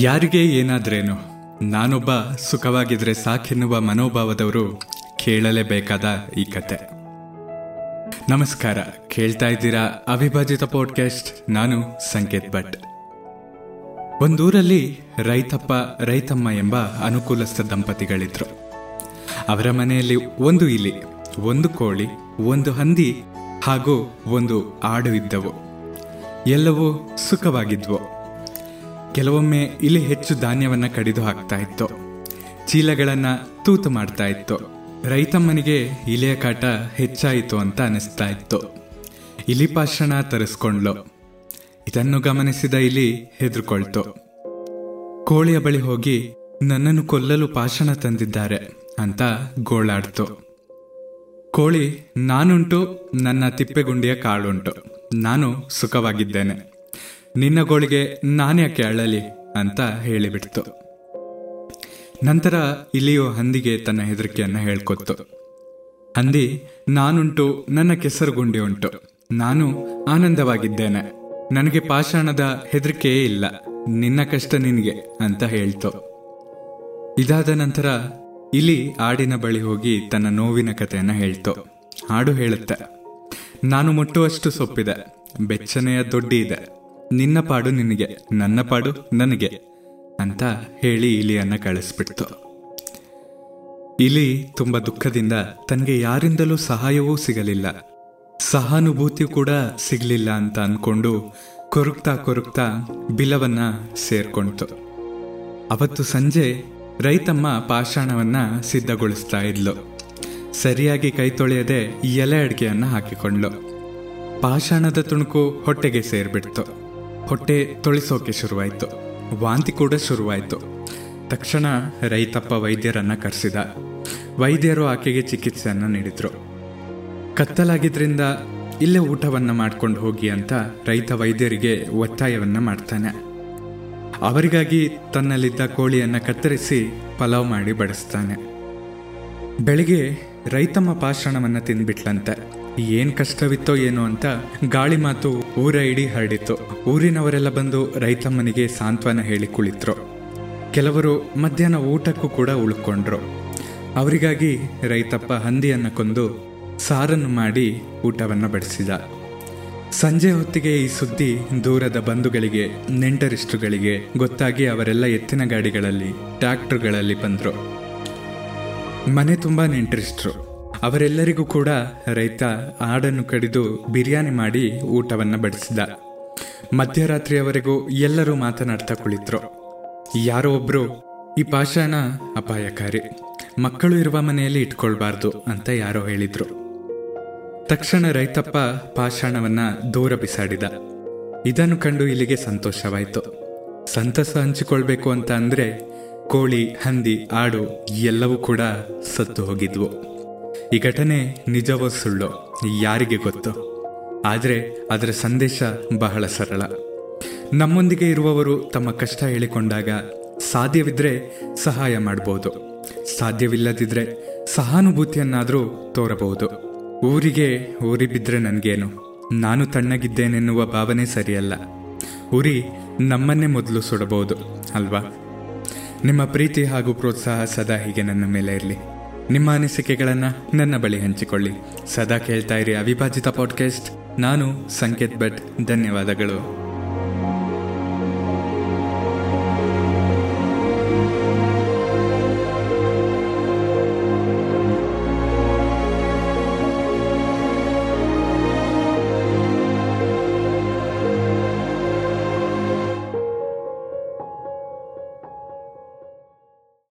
ಯಾರಿಗೆ ಏನಾದ್ರೇನು? ನಾನೊಬ್ಬ ಸುಖವಾಗಿದ್ರೆ ಸಾಕೆನ್ನುವ ಮನೋಭಾವದವರು ಕೇಳಲೇಬೇಕಾದ ಈ ಕತೆ. ನಮಸ್ಕಾರ, ಕೇಳ್ತಾ ಇದ್ದೀರಾ ಅವಿಭಾಜಿತ ಪಾಡ್ಕಾಸ್ಟ್ ನಾನು ಸಂಕೇತ್ ಭಟ್. ಒಂದೂರಲ್ಲಿ ರೈತಪ್ಪ, ರೈತಮ್ಮ ಎಂಬ ಅನುಕೂಲಸ್ಥ ದಂಪತಿಗಳಿದ್ರು. ಅವರ ಮನೆಯಲ್ಲಿ ಒಂದು ಇಲಿ, ಒಂದು ಕೋಳಿ, ಒಂದು ಹಂದಿ ಹಾಗೂ ಒಂದು ಆಡು ಇದ್ದವು. ಎಲ್ಲವೂ ಸುಖವಾಗಿದ್ವು. ಕೆಲವೊಮ್ಮೆ ಇಲಿ ಹೆಚ್ಚು ಧಾನ್ಯವನ್ನು ಕಡಿದು ಹಾಕ್ತಾ ಇತ್ತು. ಚೀಲಗಳನ್ನು ತೂತು ಮಾಡ್ತಾ ಇತ್ತು. ರೈತಮ್ಮನಿಗೆ ಇಲಿಯ ಕಾಟ ಹೆಚ್ಚಾಯಿತು ಅಂತ ಅನಿಸ್ತಾ ಇತ್ತು. ಇಲಿ ಪಾಷಾಣ ತರಿಸ್ಕೊಂಡ್ಲು ಇದನ್ನು ಗಮನಿಸಿದ ಇಲಿ ಹೆದರ್ಕೊಳ್ತು. ಕೋಳಿಯ ಬಳಿ ಹೋಗಿ, ನನ್ನನ್ನು ಕೊಲ್ಲಲು ಪಾಷಾಣ ತಂದಿದ್ದಾರೆ ಅಂತ ಗೋಳಾಡ್ತು. ಕೋಳಿ, ನಾನುಂಟು, ನನ್ನ ತಿಪ್ಪೆಗುಂಡಿಯ ಕಾಳುಂಟು. ನಾನು ಸುಖವಾಗಿದ್ದೇನೆ. ನಿನ್ನ ಗೋಳಿಗೆ ನಾನ್ಯಾಕೆ ಅಳಲಿ ಅಂತ ಹೇಳಿಬಿಡ್ತು. ನಂತರ ಇಲಿಯು ಹಂದಿಗೆ ತನ್ನ ಹೆದರಿಕೆಯನ್ನು ಹೇಳ್ಕೊತ್ತು. ಹಂದಿ, ನಾನುಂಟು, ನನ್ನ ಕೆಸರುಗುಂಡಿ ಉಂಟು ನಾನು ಆನಂದವಾಗಿದ್ದೇನೆ. ನನಗೆ ಪಾಷಾಣದ ಹೆದರಿಕೆಯೇ ಇಲ್ಲ. ನಿನ್ನ ಕಷ್ಟ ನಿನಗೆ ಅಂತ ಹೇಳ್ತು. ಇದಾದ ನಂತರ ಇಲಿ ಆಡಿನ ಬಳಿ ಹೋಗಿ ತನ್ನ ನೋವಿನ ಕಥೆಯನ್ನು ಹೇಳ್ತು. ಹಾಡು ಹೇಳುತ್ತೆ. ನಾನು ಮುಟ್ಟುವಷ್ಟು ಸೊಪ್ಪಿದೆ. ಬೆಚ್ಚನೆಯ ದೊಡ್ಡಿ ಇದೆ. ನಿನ್ನ ಪಾಡು ನಿನಗೆ, ನನ್ನ ಪಾಡು ನನಗೆ ಅಂತ ಹೇಳಿ ಇಲಿಯನ್ನ ಕಳಿಸ್ಬಿಡ್ತು. ಇಲಿ ತುಂಬಾ ದುಃಖದಿಂದ ತನಗೆ ಯಾರಿಂದಲೂ ಸಹಾಯವೂ ಸಿಗಲಿಲ್ಲ. ಸಹಾನುಭೂತಿ ಕೂಡ ಸಿಗಲಿಲ್ಲ ಅಂತ ಅಂದ್ಕೊಂಡು ಕೊರುಕ್ತಾ ಕೊರುಕ್ತಾ ಬಿಲವನ್ನ ಸೇರ್ಕೊಳ್ತು ಅವತ್ತು ಸಂಜೆ ರೈತಮ್ಮ ಪಾಷಾಣವನ್ನ ಸಿದ್ಧಗೊಳಿಸ್ತಾ ಇದ್ಲು. ಸರಿಯಾಗಿ ಕೈ ತೊಳೆಯದೆ ಎಲೆ ಅಡಿಗೆಯನ್ನು ಹಾಕಿಕೊಂಡ್ಲು ಪಾಷಾಣದ ತುಣುಕು ಹೊಟ್ಟೆಗೆ ಸೇರ್ಬಿಡ್ತು. ಹೊಟ್ಟೆ ತೊಳಿಸೋಕೆ ಶುರುವಾಯಿತು. ವಾಂತಿ ಕೂಡ ಶುರುವಾಯಿತು. ತಕ್ಷಣ ರೈತಪ್ಪ ವೈದ್ಯರನ್ನು ಕರೆಸಿದ. ವೈದ್ಯರು ಆಕೆಗೆ ಚಿಕಿತ್ಸೆಯನ್ನು ನೀಡಿದರು. ಕತ್ತಲಾಗಿದ್ದರಿಂದ ಇಲ್ಲೇ ಊಟವನ್ನು ಮಾಡ್ಕೊಂಡು ಹೋಗಿ ಅಂತ ರೈತ ವೈದ್ಯರಿಗೆ ಒತ್ತಾಯವನ್ನು ಮಾಡ್ತಾನೆ. ಅವರಿಗಾಗಿ ತನ್ನಲ್ಲಿದ್ದ ಕೋಳಿಯನ್ನು ಕತ್ತರಿಸಿ ಪಲಾವ್ ಮಾಡಿ ಬಡಿಸ್ತಾನೆ. ಬೆಳಿಗ್ಗೆ ರೈತಮ್ಮ ಪಾಶ್ರಣವನ್ನು ತಿಂದ್ಬಿಟ್ಲಂತೆ ಏನ್ ಕಷ್ಟವಿತ್ತೋ ಏನು ಅಂತ ಗಾಳಿ ಮಾತು ಊರ ಇಡೀ ಹರಡಿತು ಊರಿನವರೆಲ್ಲ ಬಂದು ರೈತಮ್ಮನಿಗೆ ಸಾಂತ್ವನ ಹೇಳಿ ಕುಳಿತರು. ಕೆಲವರು ಮಧ್ಯಾಹ್ನ ಊಟಕ್ಕೂ ಕೂಡ ಉಳ್ಕೊಂಡ್ರು. ಅವರಿಗಾಗಿ ರೈತಪ್ಪ ಹಂದಿಯನ್ನು ಕೊಂದು ಸಾರನ್ನು ಮಾಡಿ ಊಟವನ್ನು ಬಡಿಸಿದ. ಸಂಜೆ ಹೊತ್ತಿಗೆ ಈ ಸುದ್ದಿ ದೂರದ ಬಂಧುಗಳಿಗೆ, ನೆಂಟರಿಷ್ಟುಗಳಿಗೆ, ಗೊತ್ತಾಗಿ ಅವರೆಲ್ಲ ಎತ್ತಿನ ಗಾಡಿಗಳಲ್ಲಿ, ಟ್ರ್ಯಾಕ್ಟರ್ಗಳಲ್ಲಿ ಬಂದರು. ಮನೆ ತುಂಬ ನೆಂಟರಿಷ್ಟ್ರು. ಅವರೆಲ್ಲರಿಗೂ ಕೂಡ ರೈತ ಆಡನ್ನು ಕಡಿದು ಬಿರಿಯಾನಿ ಮಾಡಿ ಊಟವನ್ನು ಬಡಿಸಿದ. ಮಧ್ಯರಾತ್ರಿಯವರೆಗೂ ಎಲ್ಲರೂ ಮಾತನಾಡ್ತಾ ಕುಳಿತರು. ಯಾರೋ ಒಬ್ರು, ಈ ಪಾಷಾಣ ಅಪಾಯಕಾರಿ. ಮಕ್ಕಳು ಇರುವ ಮನೆಯಲ್ಲಿ ಇಟ್ಕೊಳ್ಬಾರ್ದು ಅಂತ ಯಾರೋ ಹೇಳಿದ್ರು. ತಕ್ಷಣ ರೈತಪ್ಪ ಪಾಷಾಣವನ್ನ ದೂರ ಬಿಸಾಡಿದ. ಇದನ್ನು ಕಂಡು ಇಲ್ಲಿಗೆ ಸಂತೋಷವಾಯಿತು. ಸಂತಸ ಹಂಚಿಕೊಳ್ಬೇಕು ಅಂತ ಅಂದ್ರೆ ಕೋಳಿ, ಹಂದಿ, ಆಡು ಎಲ್ಲವೂ ಕೂಡ ಸತ್ತು ಹೋಗಿದ್ವು. ಈ ಘಟನೆ ನಿಜವೋ ಸುಳ್ಳು ಯಾರಿಗೆ ಗೊತ್ತು? ಆದರೆ ಅದರ ಸಂದೇಶ ಬಹಳ ಸರಳ. ನಮ್ಮೊಂದಿಗೆ ಇರುವವರು ತಮ್ಮ ಕಷ್ಟ ಹೇಳಿಕೊಂಡಾಗ ಸಾಧ್ಯವಿದ್ರೆ ಸಹಾಯ ಮಾಡಬಹುದು ಸಾಧ್ಯವಿಲ್ಲದಿದ್ರೆ ಸಹಾನುಭೂತಿಯನ್ನಾದರೂ ತೋರಬಹುದು. ಊರಿಗೆ ಊರಿ ಬಿದ್ದರೆ ನನಗೇನು? ನಾನು ತಣ್ಣಗಿದ್ದೇನೆನ್ನುವ ಭಾವನೆ ಸರಿಯಲ್ಲ. ಉರಿ ನಮ್ಮನ್ನೇ ಮೊದಲು ಸುಡಬಹುದು, ಅಲ್ವಾ? ನಿಮ್ಮ ಪ್ರೀತಿ ಹಾಗೂ ಪ್ರೋತ್ಸಾಹ ಸದಾ ಹೀಗೆ ನನ್ನ ಮೇಲೆ ಇರಲಿ. ನಿಮ್ಮ ಅನಿಸಿಕೆಗಳನ್ನು ನನ್ನ ಬಳಿ ಹಂಚಿಕೊಳ್ಳಿ. ಸದಾ ಕೇಳ್ತಾ ಇರಿ ಅವಿಭಾಜಿತ ಪಾಡ್ಕಾಸ್ಟ್ ನಾನು ಸಂಕೇತ್ ಭಟ್. ಧನ್ಯವಾದಗಳು.